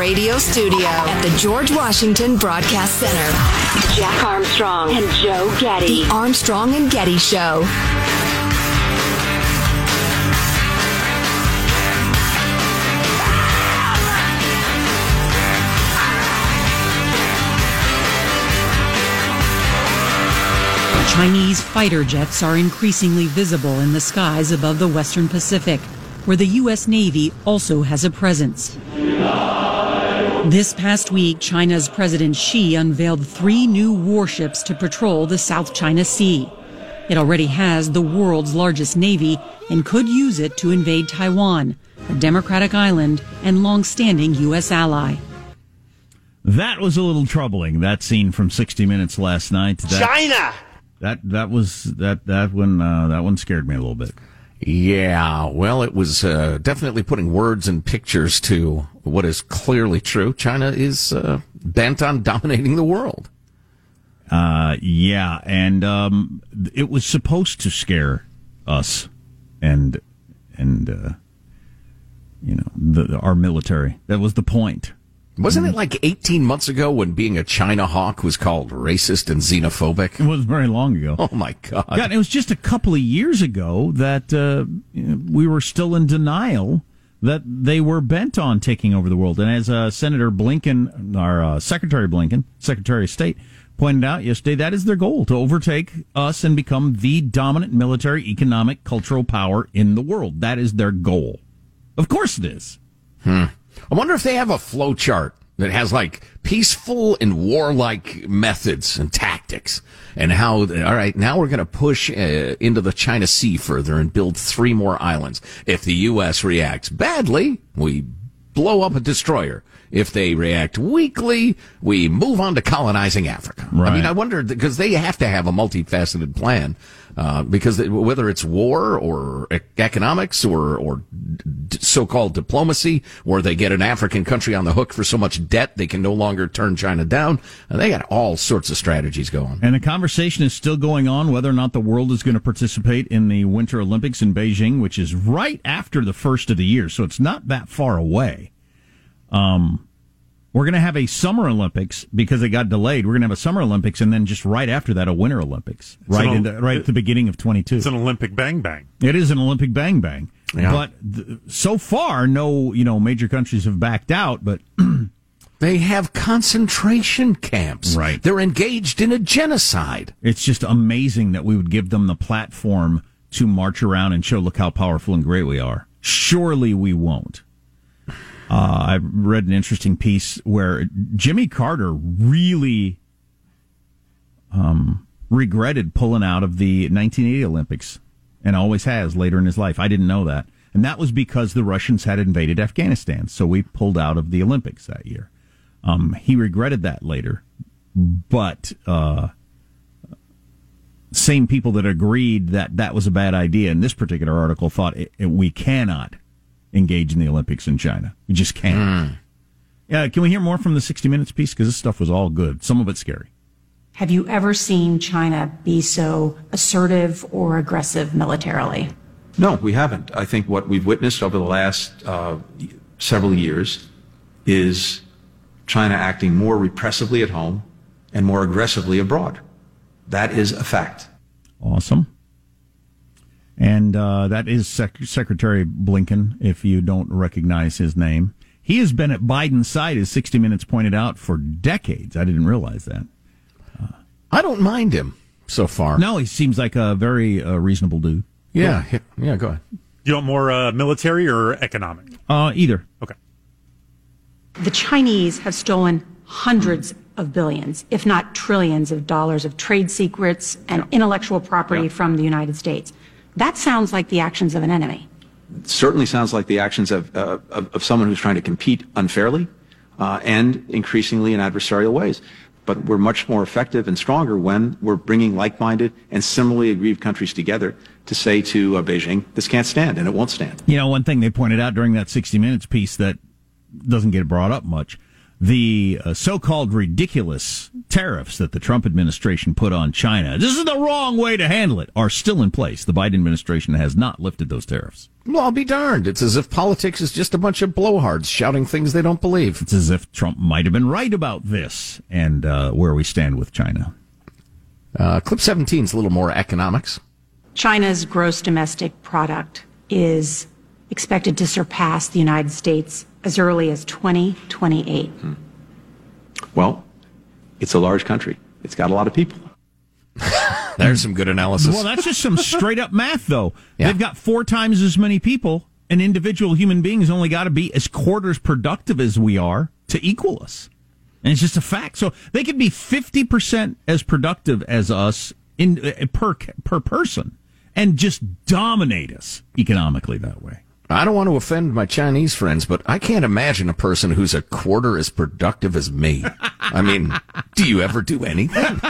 radio studio at the George Washington Broadcast Center. Jack Armstrong and Joe Getty. The Armstrong and Getty Show. Chinese fighter jets are increasingly visible in the skies above the Western Pacific, where the U.S. Navy also has a presence. This past week, China's President Xi unveiled three new warships to patrol the South China Sea. It already has the world's largest navy and could use it to invade Taiwan, a democratic island and long-standing U.S. ally. That was a little troubling. That scene from 60 Minutes last night. That, China. That that was that that one uh, that one scared me a little bit. Yeah, well, it was uh, definitely putting words and pictures to what is clearly true. China is uh, bent on dominating the world. Uh, yeah, and um, it was supposed to scare us, and and uh, you know the, our military. That was the point. Wasn't it like 18 months ago when being a China hawk was called racist and xenophobic? It was very long ago. Oh my God. Yeah, it was just a couple of years ago that uh, we were still in denial that they were bent on taking over the world. And as uh, Senator Blinken, our uh, Secretary Blinken, Secretary of State, pointed out yesterday, that is their goal to overtake us and become the dominant military, economic, cultural power in the world. That is their goal. Of course it is. Hmm. I wonder if they have a flow chart that has like peaceful and warlike methods and tactics and how, all right, now we're going to push uh, into the China Sea further and build three more islands. If the U.S. reacts badly, we blow up a destroyer. If they react weakly, we move on to colonizing Africa. Right. I mean, I wonder because they have to have a multifaceted plan. Uh, because whether it's war or economics or, or so-called diplomacy, where they get an African country on the hook for so much debt they can no longer turn China down, and they got all sorts of strategies going. And the conversation is still going on whether or not the world is going to participate in the Winter Olympics in Beijing, which is right after the first of the year, so it's not that far away. Um, we're going to have a Summer Olympics because it got delayed. We're going to have a Summer Olympics and then just right after that a Winter Olympics, It's right an in the, right at the beginning of 22. It's an Olympic bang bang. It is an Olympic bang bang. Yeah. But th- so far, no, you know, major countries have backed out. But They have concentration camps. Right. They're engaged in a genocide. it's just amazing that we would give them the platform to march around and show, look how powerful and great we are. Surely we won't. Uh, I read an interesting piece where Jimmy Carter really um, regretted pulling out of the 1980 Olympics and always has later in his life. I didn't know that. And that was because the Russians had invaded Afghanistan. So we pulled out of the Olympics that year. Um, he regretted that later. But uh, same people that agreed that that was a bad idea in this particular article thought it, it, we cannot engage in the Olympics in China. You just can't. Yeah, can we hear more from the 60 Minutes piece? Because this stuff was all good. Some of it scary. Have you ever seen China be so assertive or aggressive militarily? No, we haven't. I think what we've witnessed over the last uh, several years is China acting more repressively at home and more aggressively abroad. That is a fact. Awesome. And uh, that is Sec- Secretary Blinken, if you don't recognize his name. He has been at Biden's side, as 60 Minutes pointed out, for decades. I didn't realize that. I don't mind him so far. No, he seems like a very uh, reasonable dude. Yeah, yeah, yeah, go ahead. You want more uh, military or economic? Uh, either. Okay. The Chinese have stolen hundreds of billions, if not trillions of dollars of trade secrets and intellectual property from the United States. That sounds like the actions of an enemy. It certainly sounds like the actions of, uh, of, of someone who's trying to compete unfairly uh, and increasingly in adversarial ways. But we're much more effective and stronger when we're bringing like-minded and similarly aggrieved countries together to say to uh, Beijing, this can't stand and it won't stand. You know, one thing they pointed out during that 60 Minutes piece that doesn't get brought up much the uh, so-called ridiculous tariffs that the Trump administration put on China, this is the wrong way to handle it, are still in place. The Biden administration has not lifted those tariffs. Well, I'll be darned. It's as if politics is just a bunch of blowhards shouting things they don't believe. It's as if Trump might have been right about this and uh, where we stand with China. Uh, clip 17 is a little more economics. China's gross domestic product is expected to surpass the United States as early as 2028. Well, it's a large country. It's got a lot of people. There's some good analysis. Well, that's just some straight up math, though. Yeah. They've got four times as many people. An individual human being has only got to be as quarters productive as we are to equal us. And it's just a fact. So they could be 50% as productive as us in uh, per, per person and just dominate us economically that way. I don't want to offend my Chinese friends, but I can't imagine a person who's a quarter as productive as me. I mean, do you ever do anything?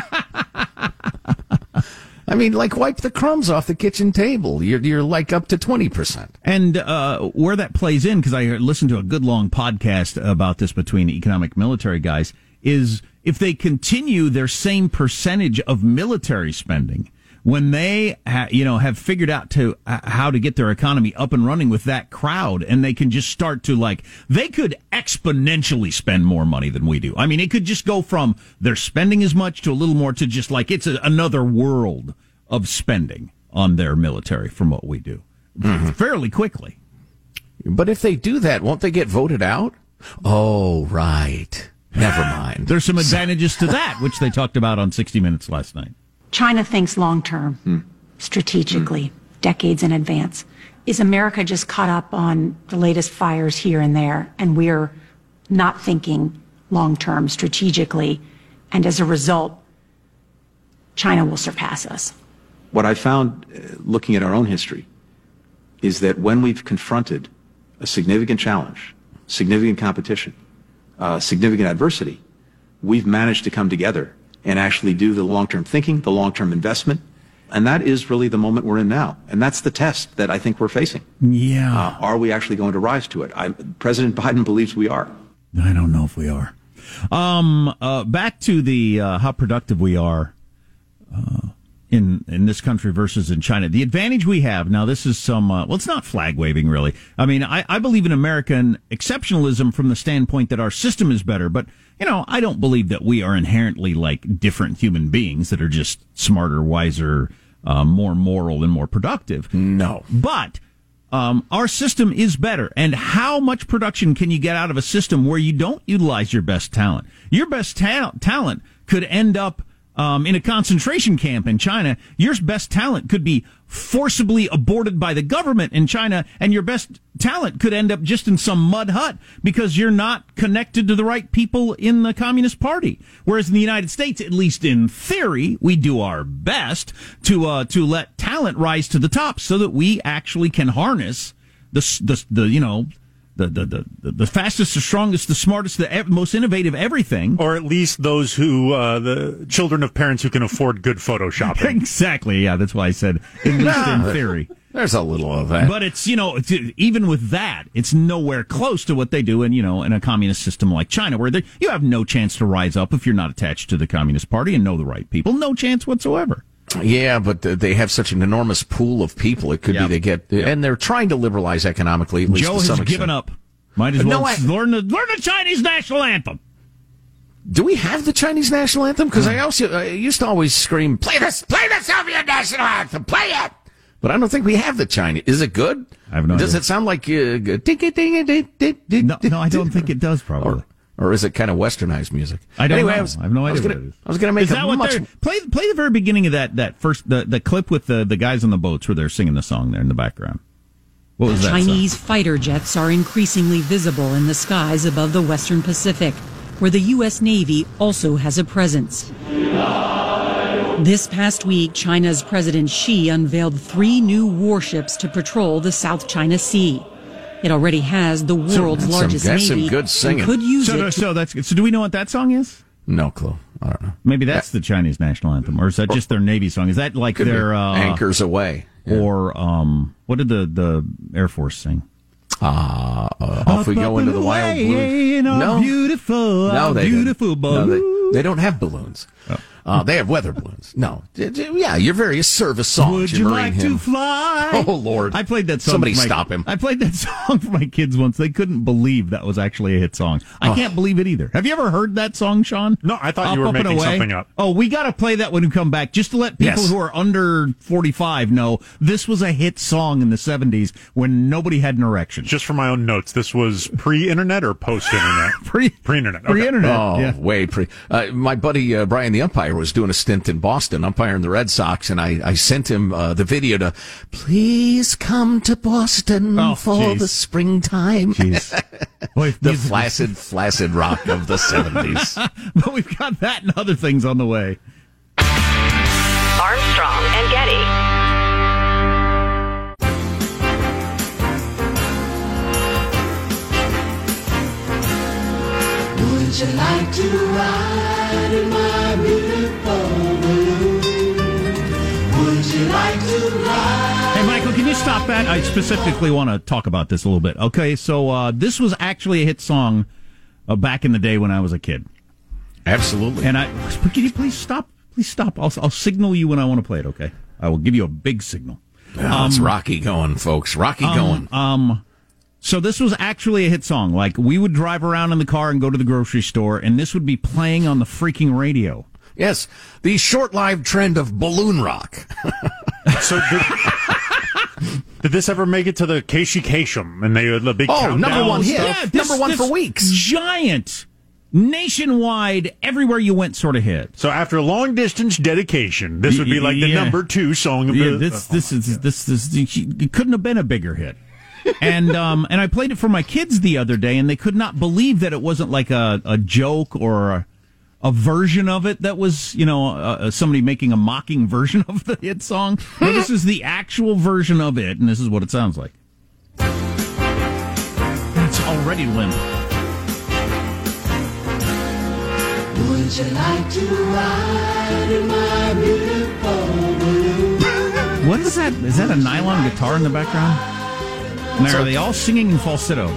I mean, like wipe the crumbs off the kitchen table. You're, you're like up to 20%. And uh, where that plays in, because I listened to a good long podcast about this between economic military guys, is if they continue their same percentage of military spending, when they ha- you know have figured out to uh, how to get their economy up and running with that crowd, and they can just start to like they could exponentially spend more money than we do. I mean, it could just go from they're spending as much to a little more to just like it's a, another world of spending on their military from what we do fairly quickly. But if they do that, won't they get voted out? Oh, right. Never mind. There's some advantages to that, which they talked about on 60 Minutes last night. China thinks long term, strategically, decades in advance. Is America just caught up on the latest fires here and there, and we're not thinking long term strategically, and as a result, China will surpass us? What I found uh, looking at our own history is that when we've confronted a significant challenge, significant competition, uh, significant adversity, we've managed to come together and actually do the long-term thinking, the long-term investment. And that is really the moment we're in now. And that's the test that I think we're facing. Yeah. Uh, are we actually going to rise to it? I, President Biden believes we are. I don't know if we are. Um, uh, back to the uh, how productive we are uh, in in this country versus in China. The advantage we have now. This is some. Uh, well, it's not flag waving, really. I mean, I, I believe in American exceptionalism from the standpoint that our system is better, but you know, I don't believe that we are inherently like different human beings that are just smarter, wiser, uh, more moral, and more productive. No. But um, our system is better. And how much production can you get out of a system where you don't utilize your best talent? Your best ta- talent could end up um, in a concentration camp in China. Your best talent could be forcibly aborted by the government in China, and your best talent could end up just in some mud hut because you're not connected to the right people in the Communist Party. Whereas in the United States, at least in theory, we do our best to uh, to let talent rise to the top so that we actually can harness the the, the you know. The, the, the, the fastest, the strongest, the smartest, the ev- most innovative everything. Or at least those who, uh, the children of parents who can afford good Photoshop. Exactly. Yeah, that's why I said at least in theory. There's a little of that. But it's you know it's, even with that, it's nowhere close to what they do in you know in a communist system like China, where they, you have no chance to rise up if you're not attached to the Communist Party and know the right people. No chance whatsoever. Yeah, but uh, they have such an enormous pool of people. It could Yep. be they get, and they're trying to liberalize economically. At least Joe to some has given up. Might as No, well I- learn the learn the Chinese national anthem. Do we have the Chinese national anthem? Because I also I used to always scream, "Play this, play the Soviet national anthem, play it." But I don't think we have the Chinese. Is it good? I have no idea. Does idea. it sound like uh, ding ding ding ding ding ding? No, no, I don't think it does. Probably. Or, or is it kind of westernized music? I don't anyway, know. I, was, I have no I was idea gonna, what it is. I was going to make Is that what much. play? Play the very beginning of that that first the, the clip with the the guys on the boats where they're singing the song there in the background. What was that? song? Chinese fighter jets are increasingly visible in the skies above the western Pacific, where the U.S. Navy also has a presence. This past week, China's President Xi unveiled three new warships to patrol the South China Sea. It already has the world's that's some- largest some navy good and singing. could use So, it. to- so that's so. Do we know what that song is? No clue. I don't know. Maybe that's the Chinese national anthem, or is that just their Navy song? Is that like their uh, anchors away. Yeah. or um, what did the the Air Force sing? Uh, uh, off we go into the wild blue. No, beautiful, no, they beautiful don't. No, they, they don't have balloons. Uh, they have weather balloons. No, D- d- yeah, your various service songs. Would you like hymn. to fly? Oh Lord! I played that song. Somebody my- stop him. I played that song for my kids once. They couldn't believe that was actually a hit song. I can't believe it either. Have you ever heard that song, Sean? No, I thought you were making Away? something up. Oh, we got to play that when we come back, just to let people Yes. who are under forty-five know this was a hit song in the seventies when nobody had an erection. Just for my own notes, this was pre-internet or post-internet? Pre Pre-internet. Okay. pre-internet. Oh, yeah. way pre. Uh, my buddy uh, Brian, the umpire, was doing a stint in Boston, umpiring the Red Sox, and I, I sent him uh, the video to please come to Boston Oh, for jeez. the springtime. Jeez. Boy, The flaccid, flaccid rock of the seventies. but we've got that and other things on the way. Armstrong and Getty. Hey, Michael, can you stop that? I specifically want to talk about this a little bit. Okay, so uh, this was actually a hit song uh, back in the day when I was a kid, Absolutely. and I. But can you please stop? Please stop. I'll, I'll signal you when I want to play it. Okay, I will give you a big signal. Oh, it's Rocky going, folks. Rocky going. Um, so this was actually a hit song. Like we would drive around in the car and go to the grocery store, and this would be playing on the freaking radio. Yes, the short-lived trend of balloon rock. So did, did this ever make it to the Casey Kasem and they had the big Oh, countdown number one hit. stuff? Number one for weeks. Giant, nationwide, everywhere you went, sort of hit. So after long distance dedication, this would be like the Yeah. number two song of Yeah, the. this this is this is it couldn't have been a bigger hit. And um and I played it for my kids the other day, and they could not believe that it wasn't like a, a joke or a, a version of it that was you know uh, somebody making a mocking version of the hit song. No, this is the actual version of it, and this is what it sounds like. It's already limp. What is that? Is that a nylon guitar in the background? And are they all singing in falsetto?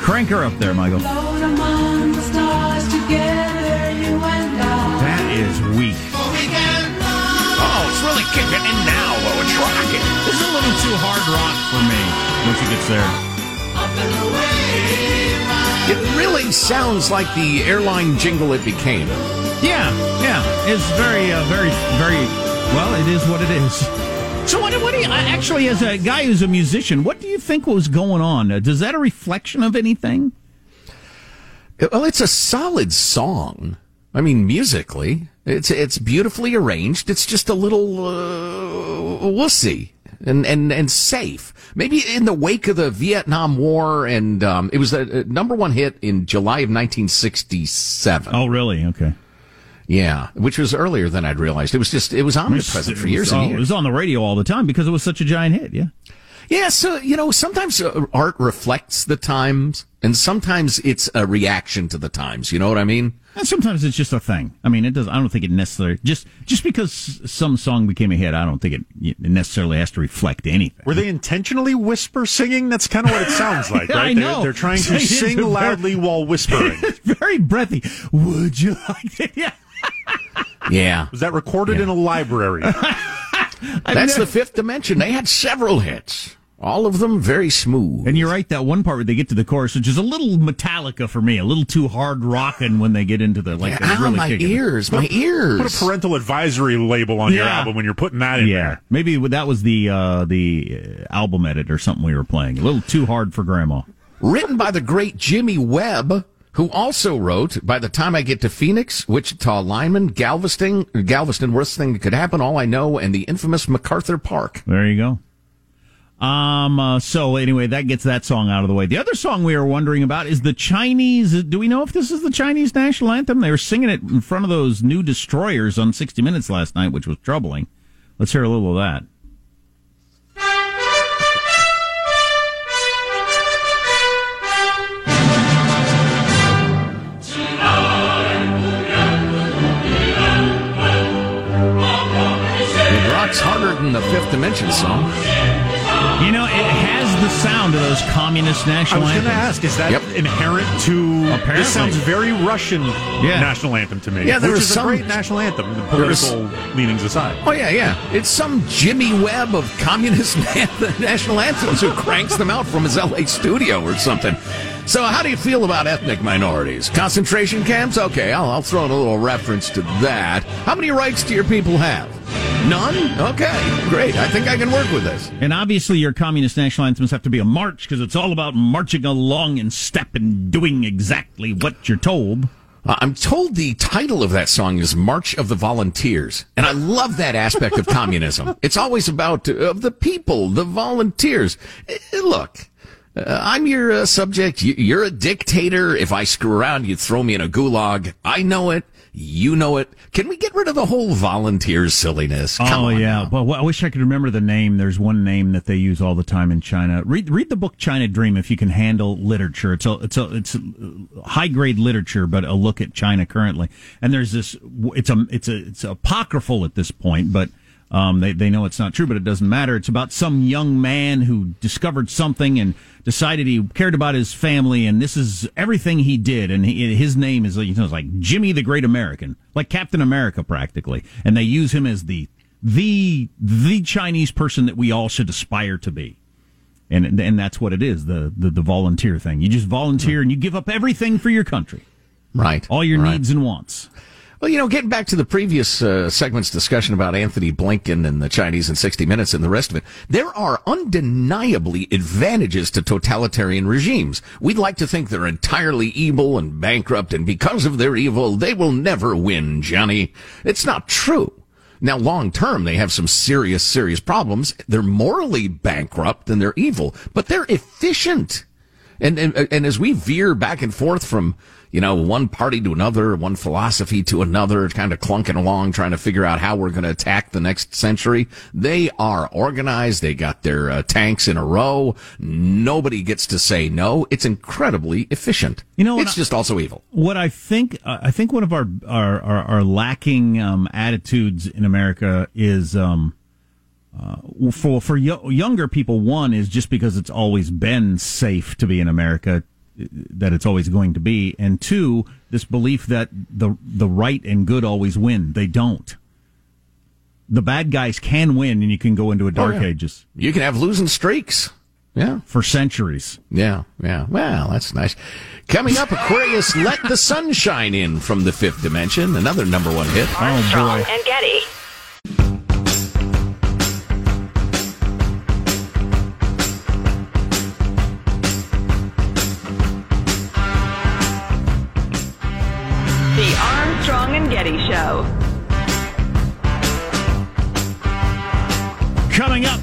Crank her up there, Michael. That is weak. Oh, it's really kicking in now. Oh, it's rocking. This is a little too hard rock for me once it gets there. It really sounds like the airline jingle it became. Yeah, yeah. It's very, uh, very, very. Well, it is what it is. So, what, what do you actually, as a guy who's a musician, what do you think was going on? Uh, Does that a reflection of anything? Well, it's a solid song. I mean, musically, it's it's beautifully arranged. It's just a little uh, wussy and, and and safe. Maybe in the wake of the Vietnam War, and um, it was a, a number one hit in July of 1967. Oh, really? Okay. Yeah, which was earlier than I'd realized. It was just it was omnipresent for years and It was on the radio all the time because it was such a giant hit. Yeah. Yeah, so you know, sometimes uh, art reflects the times, and sometimes it's a reaction to the times. You know what I mean? And sometimes it's just a thing. I mean, it does. I don't think it necessarily just just because some song became a hit. I don't think it it necessarily has to reflect anything. Were they intentionally whisper singing? That's kind of what it sounds like, right? I They're- know. They're, trying to sing loudly while whispering. Very breathy. Would you like it? Yeah. Yeah, Was that recorded in a library? that's the fifth dimension. They had several hits, all of them very smooth. And you're right. That one part where they get to the chorus, which is a little Metallica for me, a little too hard rocking when they get into the like. they're really my kicking it. ears, my ears. Put a parental advisory label on your album when you're putting that in Yeah, there. maybe that was the uh, the uh, album edit or something we were playing. A little too hard for Grandma. Written by the great Jimmy Webb, who also wrote "By the Time I Get to Phoenix," "Wichita Lineman," "Galveston," "Galveston," "Worst Thing That Could Happen," "All I Know," and the infamous MacArthur Park. There you go. Um. Uh, so anyway, that gets that song out of the way. The other song we were wondering about is the Chinese. Do we know if this is the Chinese national anthem? They were singing it in front of those new destroyers on 60 Minutes last night, which was troubling. Let's hear a little of that. It rocks harder than the Fifth Dimension song. You know, it has the sound of those communist national I national was going to ask, is that Yep. inherent to? Apparently. This sounds very Russian Yeah. national anthem to me. Yeah, there which is is some- a great national anthem. The There is- political leanings aside. Oh yeah, yeah. It's some Jimmy Webb of communist national anthems who cranks them out from his LA studio or something. So, how do you feel about ethnic minorities? Concentration camps? Okay, I'll, I'll throw in a little reference to that. How many rights do your people have? None? Okay, great. I think I can work with this. And obviously, your communist national anthems have to be a march because it's all about marching along in step and doing exactly what you're told. Uh, I'm told the title of that song is March of the Volunteers. And I love that aspect of communism. It's always about uh, of the people, the volunteers. Uh, look, uh, I'm your uh, subject. You, you're a dictator. If I screw around, you throw me in a gulag. I know it. You know it. Can we get rid of the whole volunteers silliness? Come oh yeah, now. well, I wish I could remember the name. There's one name that they use all the time in China. Read read the book China Dream if you can handle literature. It's a it's a it's high grade literature, but a look at China currently. And there's this. It's a it's a it's apocryphal at this point, but. Um, they, they know it's not true, but it doesn't matter. It's about some young man who discovered something and decided he cared about his family, and this is everything he did. And he, his name is, you know, like Jimmy the Great American, like Captain America practically. And they use him as the the the Chinese person that we all should aspire to be. And and that's what it is the the, the volunteer thing. You just volunteer and you give up everything for your country, Right. all your right. needs and wants. Well, you know, getting back to the previous uh, segment's discussion about Anthony Blinken and the Chinese in 60 Minutes and the rest of it, there are undeniably advantages to totalitarian regimes. We'd like to think they're entirely evil and bankrupt, and because of their evil, they will never win, Johnny. It's not true. Now, long term, they have some serious, serious problems. They're morally bankrupt and they're evil, but they're efficient. And, and and as we veer back and forth from you know one party to another, one philosophy to another, kind of clunking along, trying to figure out how we're going to attack the next century, they are organized. They got their uh, tanks in a row. Nobody gets to say no. It's incredibly efficient. You know, it's I- just also evil. what I think uh, I think one of our our, our, our lacking um, attitudes in America is um, uh, for for yo- younger people. One is just because it's always been safe to be in America, uh, that it's always going to be, and two, this belief that the the right and good always win. They don't. The bad guys can win, and you can go into a dark Oh, yeah. ages You can have losing streaks. Yeah. for centuries. Yeah, yeah. Well, that's nice. Coming up, Aquarius, Let the Sun Shine In from the fifth dimension. Another number one hit. Armstrong boy. and Getty.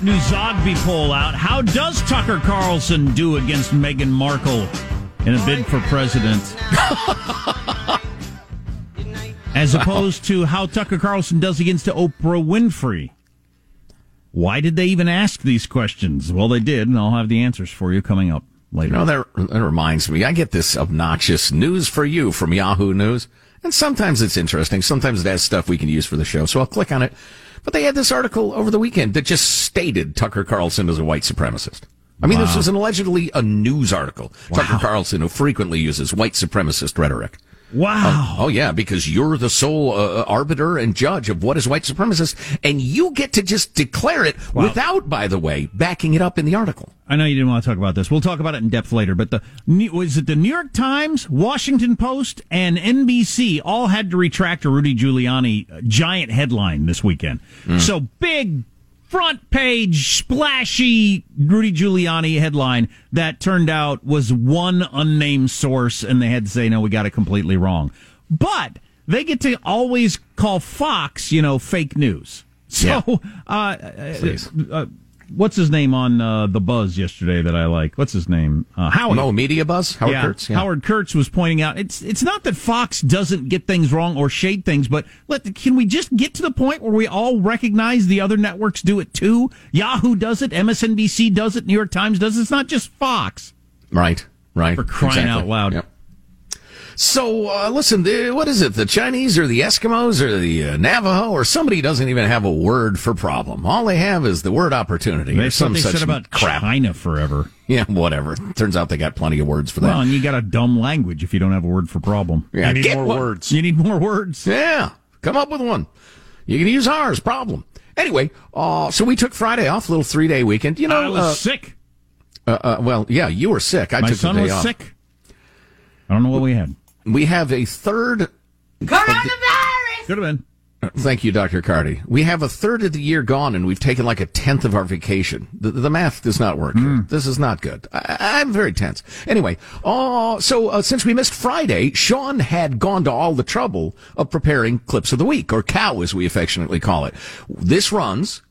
New Zogby poll out. How does Tucker Carlson do against Meghan Markle in a bid for president? As opposed to how Tucker Carlson does against Oprah Winfrey. Why did they even ask these questions? Well, they did, and I'll have the answers for you coming up later. You know, that, that reminds me, I get this obnoxious news for you from Yahoo News. And sometimes it's interesting. Sometimes it has stuff we can use for the show. So I'll click on it. But they had this article over the weekend that just stated Tucker Carlson is a white supremacist. I mean, this is an allegedly a news article. Tucker Carlson, who frequently uses white supremacist rhetoric. Wow. Oh yeah, because you're the sole uh, arbiter and judge of what is white supremacist, and you get to just declare it without, by the way, backing it up in the article. I know you didn't want to talk about this. We'll talk about it in depth later. But the was it the New York Times, Washington Post, and NBC all had to retract a Rudy Giuliani uh, giant headline this weekend. So big front page splashy Rudy Giuliani headline that turned out was one unnamed source, and they had to say no, we got it completely wrong. But they get to always call Fox, you know, fake news. So, uh, uh, what's his name on uh, the Buzz yesterday that I like? What's his name? Uh, Howard. No media buzz. Howard yeah, Kurtz. Yeah. Howard Kurtz was pointing out it's it's not that Fox doesn't get things wrong or shade things, but let can we just get to the point where we all recognize the other networks do it too? Yahoo does it, MSNBC does it, New York Times does it. It's not just Fox. Right. Right. For crying out loud. Yep. So, uh, listen, the, what is it? The Chinese or the Eskimos or the uh, Navajo or somebody doesn't even have a word for problem. All they have is the word opportunity or some they such said about crap. China forever. Yeah, whatever. Turns out they got plenty of words for that. Well, and you got a dumb language if you don't have a word for problem. yeah, You need get more one. words. You need more words. Yeah, come up with one. You can use ours. Problem. Anyway, uh, so we took Friday off, little three day weekend. You know, I was uh, sick. uh, uh, well, yeah, you were sick. I My took son the day was off. sick. I don't know what we had. We have a third. Coronavirus! Could have been. Thank you, Dr. Cardi. We have a third of the year gone, and we've taken like a tenth of our vacation. The, the math does not work. here. This is not good. I, I'm very tense. Anyway, uh, so uh, since we missed Friday, Sean had gone to all the trouble of preparing clips of the week, or cow, as we affectionately call it. This runs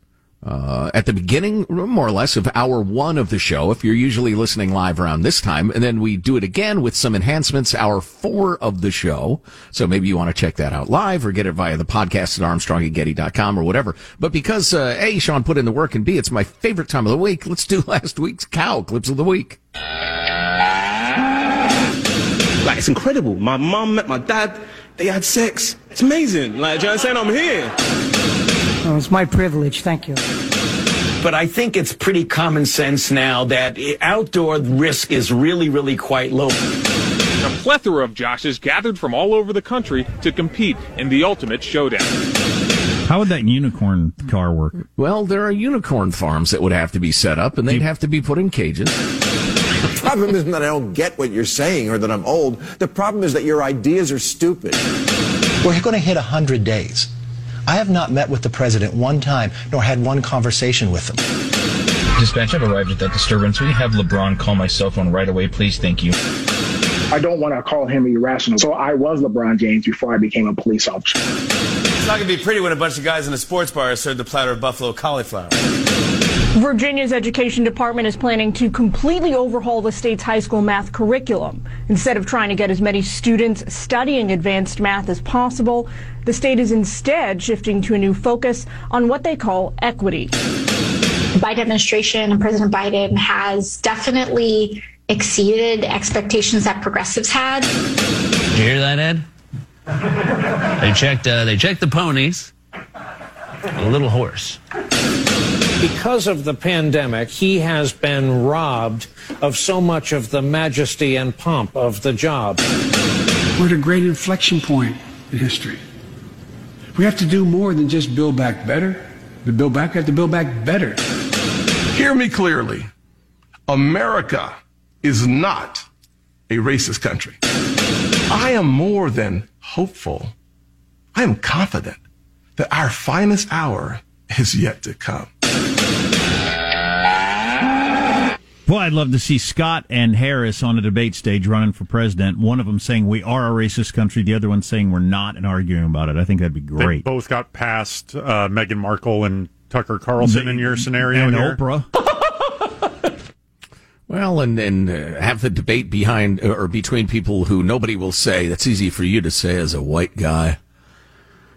uh, at the beginning, more or less, of hour one of the show, if you're usually listening live around this time. And then we do it again with some enhancements, hour four of the show. So maybe you want to check that out live or get it via the podcast at armstrongandgetty.com or whatever. But because, uh, A, Sean put in the work and B, it's my favorite time of the week, let's do last week's cow clips of the week. Like, it's incredible. My mum met my dad. They had sex. It's amazing. Like, do you understand? I'm here. Oh, it's my privilege. Thank you. But I think it's pretty common sense now that outdoor risk is really, really quite low. A plethora of Joshes gathered from all over the country to compete in the ultimate showdown. How would that unicorn car work? Well, there are unicorn farms that would have to be set up and they'd have to be put in cages. The problem isn't that I don't get what you're saying or that I'm old. The problem is that your ideas are stupid. We're going to hit 100 days. I have not met with the president one time, nor had one conversation with him. Dispatch, I've arrived at that disturbance. Will you have LeBron call my cell phone right away, please? Thank you. I don't want to call him irrational. So I was LeBron James before I became a police officer. It's not going to be pretty when a bunch of guys in a sports bar are served a platter of buffalo cauliflower. Virginia's education department is planning to completely overhaul the state's high school math curriculum. Instead of trying to get as many students studying advanced math as possible, the state is instead shifting to a new focus on what they call equity. The Biden administration and President Biden has definitely exceeded expectations that progressives had. Did you hear that, Ed? They checked. Uh, they checked the ponies. A little horse. Because of the pandemic, he has been robbed of so much of the majesty and pomp of the job. We're at a great inflection point in history. We have to do more than just build back better. To build back, we have to build back better. Hear me clearly. America is not a racist country. I am more than hopeful. I am confident that our finest hour is yet to come. Boy, I'd love to see Scott and Harris on a debate stage running for president. One of them saying we are a racist country, the other one saying we're not, and arguing about it. I think that'd be They great. both got past uh, Meghan Markle and Tucker Carlson in your scenario and here. Oprah. Well, and and uh, have the debate behind or between people who nobody will say. That's easy for you to say as a white guy,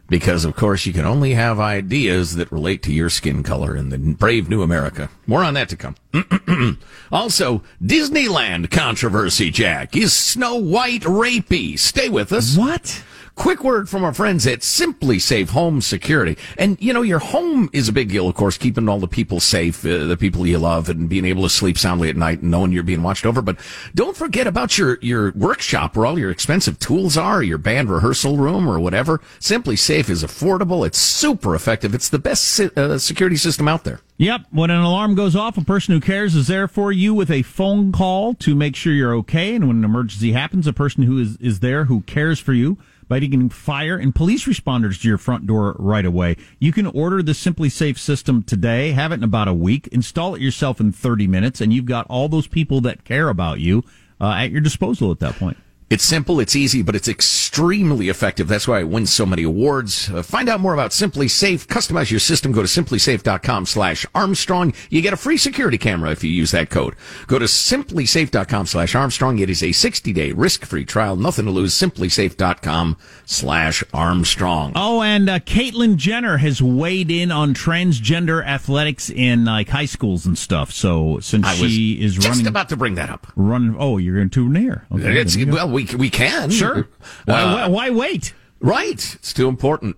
because of course you can only have ideas that relate to your skin color in the brave new America. More on that to come. also, Disneyland controversy. Jack is Snow White rapey? Stay with us. What? Quick word from our friends at SimpliSafe Home Security. And, you know, your home is a big deal, of course, keeping all the people safe, uh, the people you love, and being able to sleep soundly at night and knowing you're being watched over. But don't forget about your, your workshop where all your expensive tools are, your band rehearsal room or whatever. SimpliSafe is affordable. It's super effective. It's the best si- uh, security system out there. Yep. When an alarm goes off, a person who cares is there for you with a phone call to make sure you're okay. And when an emergency happens, a person who is, is there who cares for you getting fire and police responders to your front door right away. You can order the SimpliSafe system today, have it in about a week, install it yourself in 30 minutes, and you've got all those people that care about you uh, at your disposal at that point. It's simple, it's easy, but it's extremely effective. That's why it wins so many awards. Uh, find out more about SimpliSafe. Customize your system. Go to simplisafe.com slash Armstrong. You get a free security camera if you use that code. Go to simplisafe.com slash Armstrong. It is a 60 day risk free trial. Nothing to lose. Simplisafe.com slash Armstrong. Oh, and uh, Caitlyn Jenner has weighed in on transgender athletics in like high schools and stuff. So since I was she is just running, about to bring that up. Run. Oh, you're going too near. Okay, It's, there you go. well, we we we can Sure. Why, Uh, why, why wait? Right. It's too important.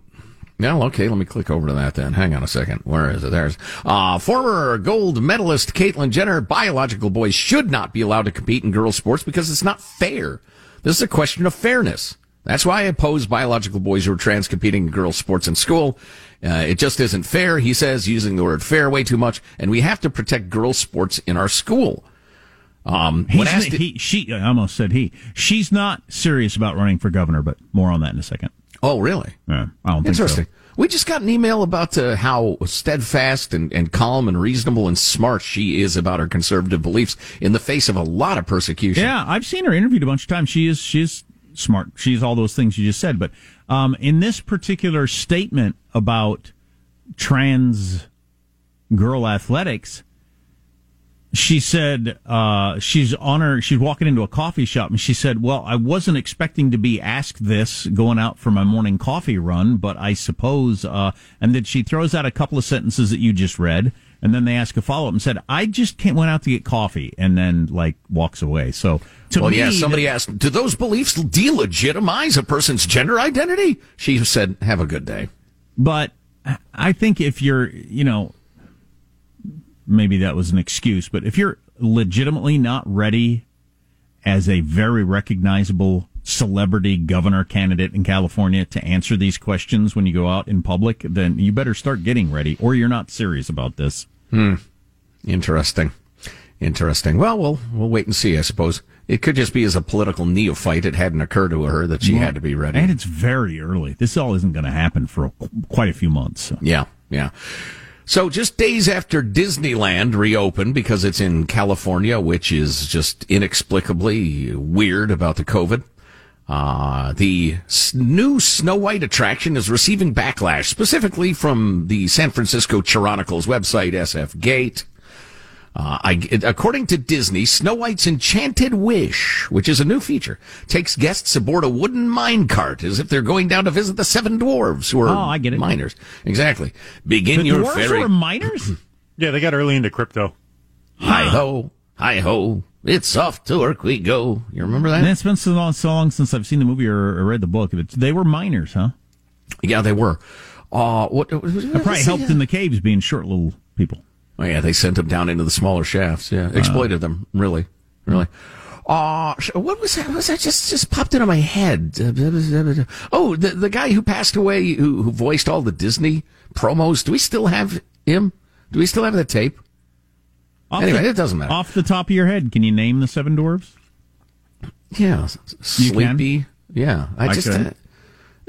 No, okay, let me click over to that then. Hang on a second. Where is it? There's uh, former gold medalist Caitlyn Jenner. Biological boys should not be allowed to compete in girls' sports because it's not fair. This is a question of fairness. That's why I oppose biological boys who are trans competing in girls' sports in school. Uh, it just isn't fair, he says, using the word fair way too much, and we have to protect girls' sports in our school. Um, when asked he, she, I almost said he. She's not serious about running for governor, but more on that in a second. Oh, really? Yeah, I don't think so. Interesting. We just got an email about uh, how steadfast and, and calm and reasonable and smart she is about her conservative beliefs in the face of a lot of persecution. Yeah, I've seen her interviewed a bunch of times. She is she is smart. She's all those things you just said. But um, in this particular statement about trans girl athletics, she said uh, she's on her. She's walking into a coffee shop, and she said, "Well, I wasn't expecting to be asked this going out for my morning coffee run, but I suppose." Uh, and then she throws out a couple of sentences that you just read, and then they ask a follow up and said, "I just went out to get coffee," and then like walks away. So to well, me, yeah, somebody asked, do those beliefs delegitimize a person's gender identity? She said, have a good day. But I think if you're, you know, maybe that was an excuse, but if you're legitimately not ready as a very recognizable celebrity governor candidate in California to answer these questions when you go out in public, then you better start getting ready or you're not serious about this. Hmm. Interesting. Interesting. Well, we'll we'll wait and see. I suppose it could just be as a political neophyte. It hadn't occurred to her that she Well, had to be ready. And it's very early. This all isn't going to happen for a, quite a few months. so. Yeah, yeah. So just days after Disneyland reopened because it's in California, which is just inexplicably weird about the COVID. Uh, the new Snow White attraction is receiving backlash, specifically from the San Francisco Chronicles website, SF Gate. Uh, I, according to Disney, Snow White's Enchanted Wish, which is a new feature, takes guests aboard a wooden mine cart as if they're going down to visit the seven dwarves who are Oh, I get it. miners. Exactly. Begin The your dwarves fairy. were miners? Yeah, they got early into crypto. Hi ho, hi ho, it's off to work we go. You remember that? And it's been so long, so long since I've seen the movie or, or read the book. It's- They were miners, huh? Yeah, they were. Uh, what, what, That probably helped in the caves being short little people. Oh yeah, they sent them down into the smaller shafts. Yeah, exploited them. Really, really. Uh, what was that? What was that just just popped into my head? Oh, the the guy who passed away, who who voiced all the Disney promos. Do we still have him? Do we still have that tape? Off Anyway, the- it doesn't matter. Off the top of your head, can you name the seven dwarves? Yeah, s- s- You can? sleepy. Yeah, I I just uh,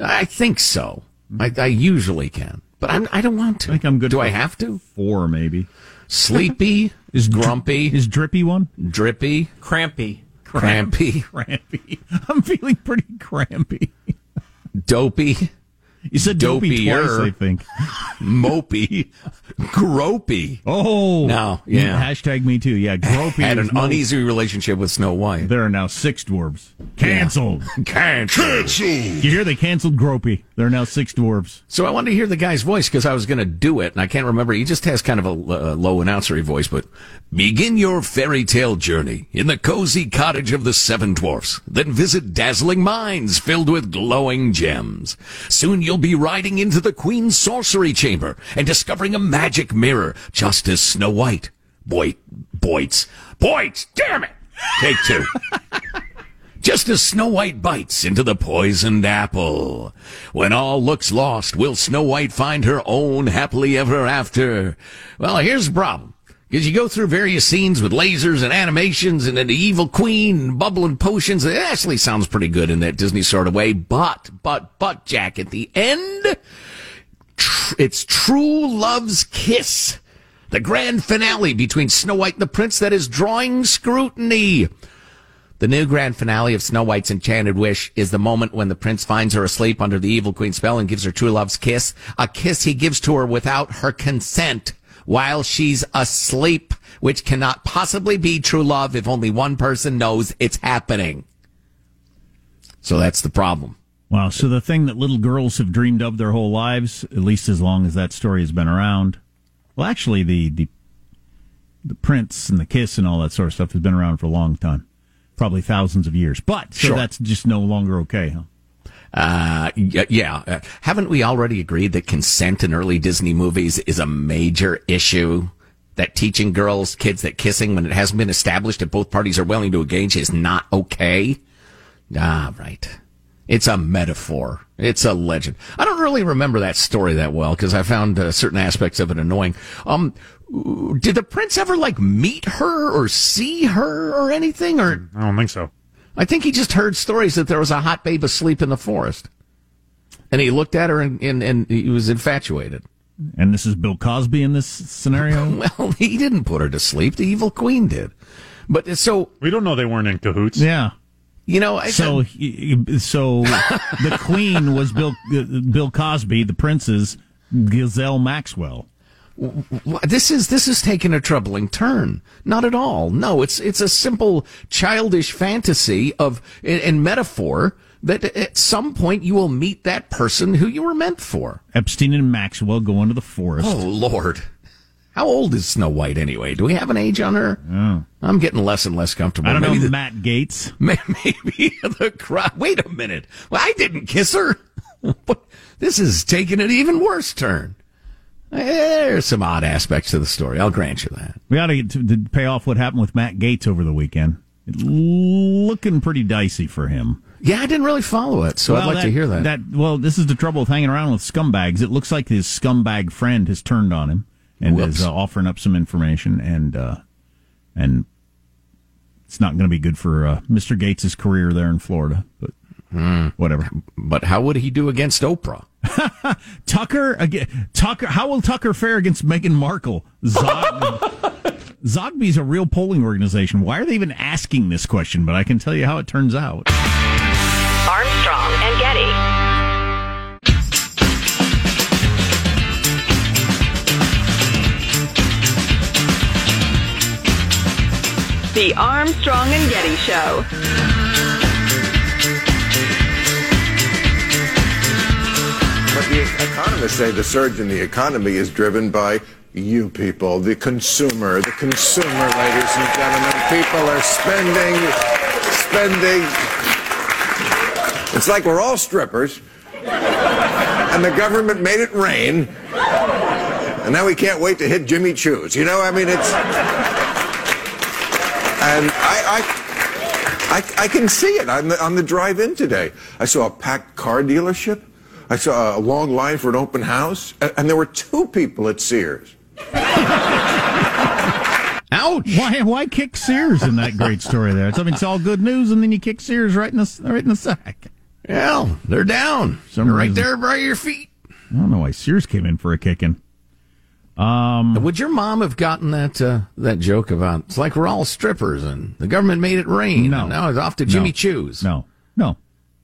I think so. I, I usually can, but I'm, I don't want to. I think I'm good. Do for I have to? Four, maybe. Sleepy is grumpy. Is drippy one? Drippy, Crampy. crampy, Crampy. I'm feeling pretty crampy. dopey. You said dopey twice, Dopier. I think. mopey, gropey. Oh, now yeah. Hashtag me too. Yeah, gropey Had an no- uneasy relationship with Snow White. There are now six dwarves. Canceled. Cancelled. You hear they canceled Gropey. There are now six dwarves. So I wanted to hear the guy's voice because I was going to do it, and I can't remember. He just has kind of a uh, low announcery voice, but begin your fairy tale journey in the cozy cottage of the seven dwarfs. Then visit dazzling mines filled with glowing gems. Soon you'll be riding into the queen's sorcery chamber and discovering a magic mirror, just as Snow White. Boy, Boits, Boits, damn it! Take two. just as Snow White bites into the poisoned apple. When all looks lost, will Snow White find her own happily ever after? Well, here's the problem. Because you go through various scenes with lasers and animations and then the evil queen and bubbling potions. It actually sounds pretty good in that Disney sort of way. But, but, but, Jack, at the end, tr- it's true love's kiss. The grand finale between Snow White and the prince that is drawing scrutiny. The new grand finale of Snow White's Enchanted Wish is the moment when the prince finds her asleep under the evil queen's spell and gives her true love's kiss. A kiss he gives to her without her consent while she's asleep, which cannot possibly be true love if only one person knows it's happening. So that's the problem. Wow. So the thing that little girls have dreamed of their whole lives, at least as long as that story has been around. Well, actually, the the the prince and the kiss and all that sort of stuff has been around for a long time. probably thousands of years. But so Sure. that's just no longer okay, huh? Uh, yeah. Uh, haven't we already agreed that consent in early Disney movies is a major issue? That teaching girls, kids that kissing when it hasn't been established that both parties are willing to engage is not okay? Ah, right. It's a metaphor. It's a legend. I don't really remember that story that well because I found uh, certain aspects of it annoying. Um, did the prince ever like meet her or see her or anything? Or I don't think so. I think he just heard stories that there was a hot babe asleep in the forest, and he looked at her and and, and he was infatuated. And this is Bill Cosby in this scenario. well, he didn't put her to sleep. The evil queen did. But so we don't know they weren't in cahoots. Yeah. You know, I, so he- so the queen was Bill Bill Cosby, the prince's Ghislaine Maxwell. This is this is taking a troubling turn. Not at all. No, it's it's a simple childish fantasy of and, metaphor that at some point you will meet that person who you were meant for. Epstein and Maxwell go into the forest. Oh Lord, how old is Snow White anyway? Do we have an age on her? Oh. I'm getting less and less comfortable. I don't Maybe know the- Matt Gaetz. Maybe the crowd. Wait a minute. Well, I didn't kiss her. but this is taking an even worse turn. There's some odd aspects to the story. I'll grant you that. We ought to, get to, pay off what happened with Matt Gaetz over the weekend. It looking pretty dicey for him. Yeah, I didn't really follow it, so I'd Well, like to hear that. That well, this is the trouble with hanging around with scumbags. It looks like his scumbag friend has turned on him and Whoops. is uh, offering up some information, and uh, and it's not going to be good for uh, Mr. Gaetz' career there in Florida. But whatever. Hmm. But how would he do against Oprah? Tucker again. Tucker. How will Tucker fare against Meghan Markle? Zog, Zogby's a real polling organization. Why are they even asking this question? But I can tell you how it turns out. Armstrong and Getty. The Armstrong and Getty Show. But the economists say the surge in the economy is driven by you people, the consumer. The consumer, ladies and gentlemen. People are spending, spending. It's like we're all strippers, and the government made it rain, and now we can't wait to hit Jimmy Choo's. You know, I mean, it's. And I, I, I, I can see it on the, on the drive in today. I saw a packed car dealership. I saw a long line for an open house, and, and there were two people at Sears. Ouch! Why? Why kick Sears in that great story there? It's, I mean, it's all good news, and then you kick Sears right in the right in the sack. Well, they're down. Some They're right there by your feet. I don't know why Sears came in for a kicking. Um, Would your mom have gotten that uh, that joke about it's like we're all strippers and the government made it rain? No. and now it's off to Jimmy No. Choo's. no, no,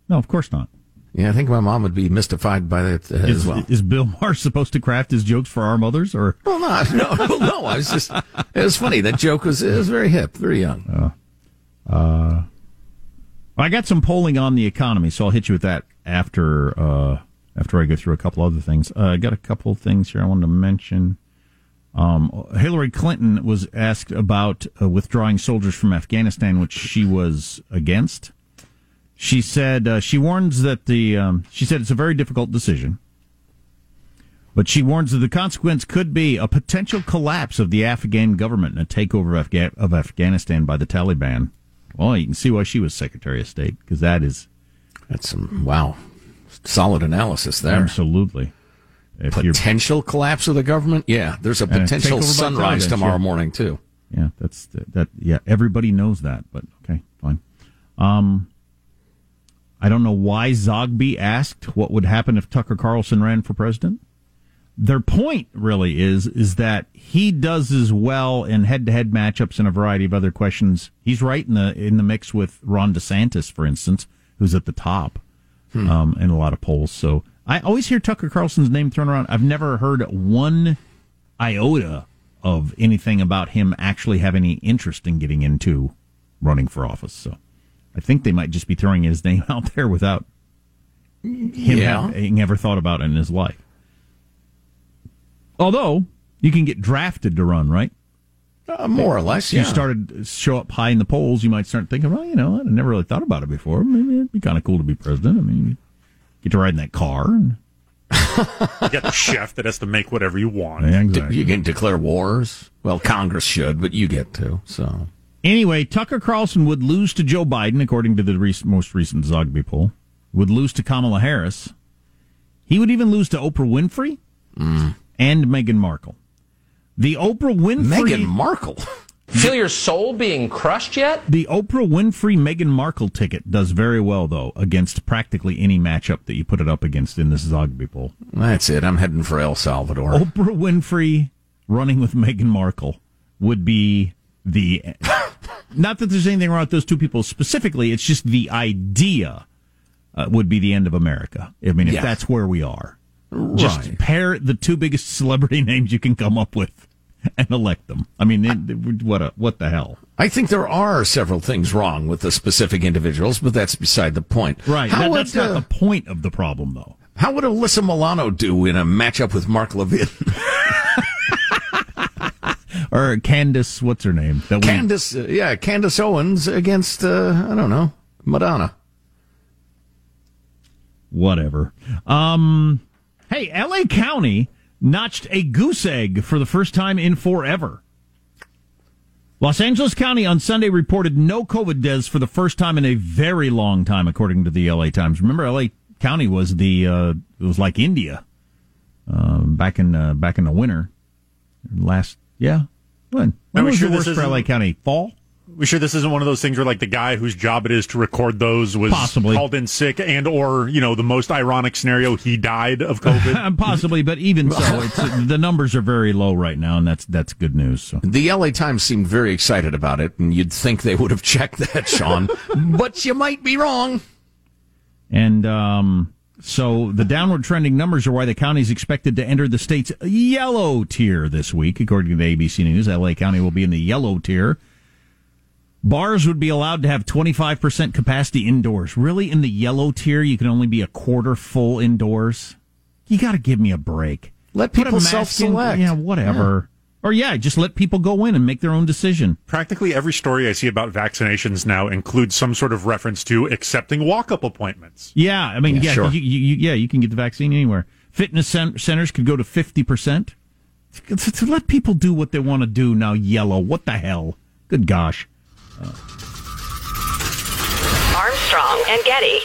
no. Of course not. Yeah, I think my mom would be mystified by that uh, Is, as well. is Bill Maher supposed to craft his jokes for our mothers, or Well, no, no, no. I was just. It was funny. That joke was it was very hip, very young. Uh, I got some polling on the economy, so I'll hit you with that after uh, after I go through a couple other things. Uh, I got a couple things here I wanted to mention. Um, Hillary Clinton was asked about uh, withdrawing soldiers from Afghanistan, which she was against. She said uh, she warns that the um, she said it's a very difficult decision, but she warns that the consequence could be a potential collapse of the Afghan government and a takeover of, Afga- of Afghanistan by the Taliban. Well, you can see why she was Secretary of State because that is That's some wow, solid analysis there. absolutely if Potential collapse of the government. Yeah, there's a a potential sunrise tomorrow sure. morning too. Yeah, that's that. Yeah, everybody knows that, but okay, fine. Um, I don't know why Zogby asked what would happen if Tucker Carlson ran for president. Their point really is is that he does as well in head-to-head matchups and a variety of other questions. He's right in the in the mix with Ron DeSantis, for instance, who's at the top um, in a lot of polls. So I always hear Tucker Carlson's name thrown around. I've never heard one iota of anything about him actually having any interest in getting into running for office. So I think they might just be throwing his name out there without him Yeah. having ever thought about it in his life. Although you can get drafted to run, right? Uh, more or less, If you yeah. started to show up high in the polls, you might start thinking, well, you know, I never really thought about it before. Maybe it'd be kind of cool to be president. I mean, get to ride in that car. And, You got the chef that has to make whatever you want. Yeah, D- exactly. You can declare wars. Well, Congress should, but you get to. So Anyway, Tucker Carlson would lose to Joe Biden, according to the rec- most recent Zogby poll. Would lose to Kamala Harris. He would even lose to Oprah Winfrey mm. and Meghan Markle. The Oprah Winfrey. Meghan Markle. Feel your soul being crushed yet? The Oprah Winfrey Meghan Markle ticket does very well, though, against practically any matchup that you put it up against in this Zogby poll. that's it. I'm heading for El Salvador. Oprah Winfrey running with Meghan Markle would be the. Not that there's anything wrong with those two people specifically, it's just the idea uh, would be the end of America. I mean, if Yeah. that's where we are. Just pair the two biggest celebrity names you can come up with and elect them. I mean, it, what a, what the hell? I think there are several things wrong with the specific individuals, but that's beside the point. Right. How That- would, that's not uh, the point of the problem, though. How would Alyssa Milano do in a matchup with Mark Levin? Or Candace, what's her name? That we- Candace, uh, yeah, Candace Owens against, uh, I don't know, Madonna. whatever. Um, hey, L.A. County notched a goose egg for the first time in forever. Los Angeles County on Sunday reported no COVID deaths for the first time in a very long time, according to the L.A. Times. Remember, L.A. County was the uh, it was like India uh, back in uh, back in the winter last. Yeah, when when Are we was sure the this worst for isn't- L.A. County? Fall. We sure this isn't one of those things where like the guy whose job it is to record those was Possibly. called in sick and or you know the most ironic scenario he died of COVID. Possibly, but even so, it's, the numbers are very low right now, and that's that's good news. So. The LA Times seemed very excited about it, and you'd think they would have checked that, Sean. but you might be wrong. And um, so the downward trending numbers are why the county is expected to enter the state's yellow tier this week. According to the ABC News, LA County will be in the yellow tier. Bars would be allowed to have 25% capacity indoors. Really, in the yellow tier, you can only be a quarter full indoors? You got to give me a break. Let people self-select. Yeah, whatever. Or yeah, just let people go in and make their own decision. Practically every story I see about vaccinations now includes some sort of reference to accepting walk-up appointments. Yeah, I mean, Yeah, yeah, sure. you, you, you- yeah, you can get the vaccine anywhere. Fitness cen- centers could go to fifty percent. To, to let people do what they want to do now. Yellow, what the hell? Good gosh. Armstrong and Getty.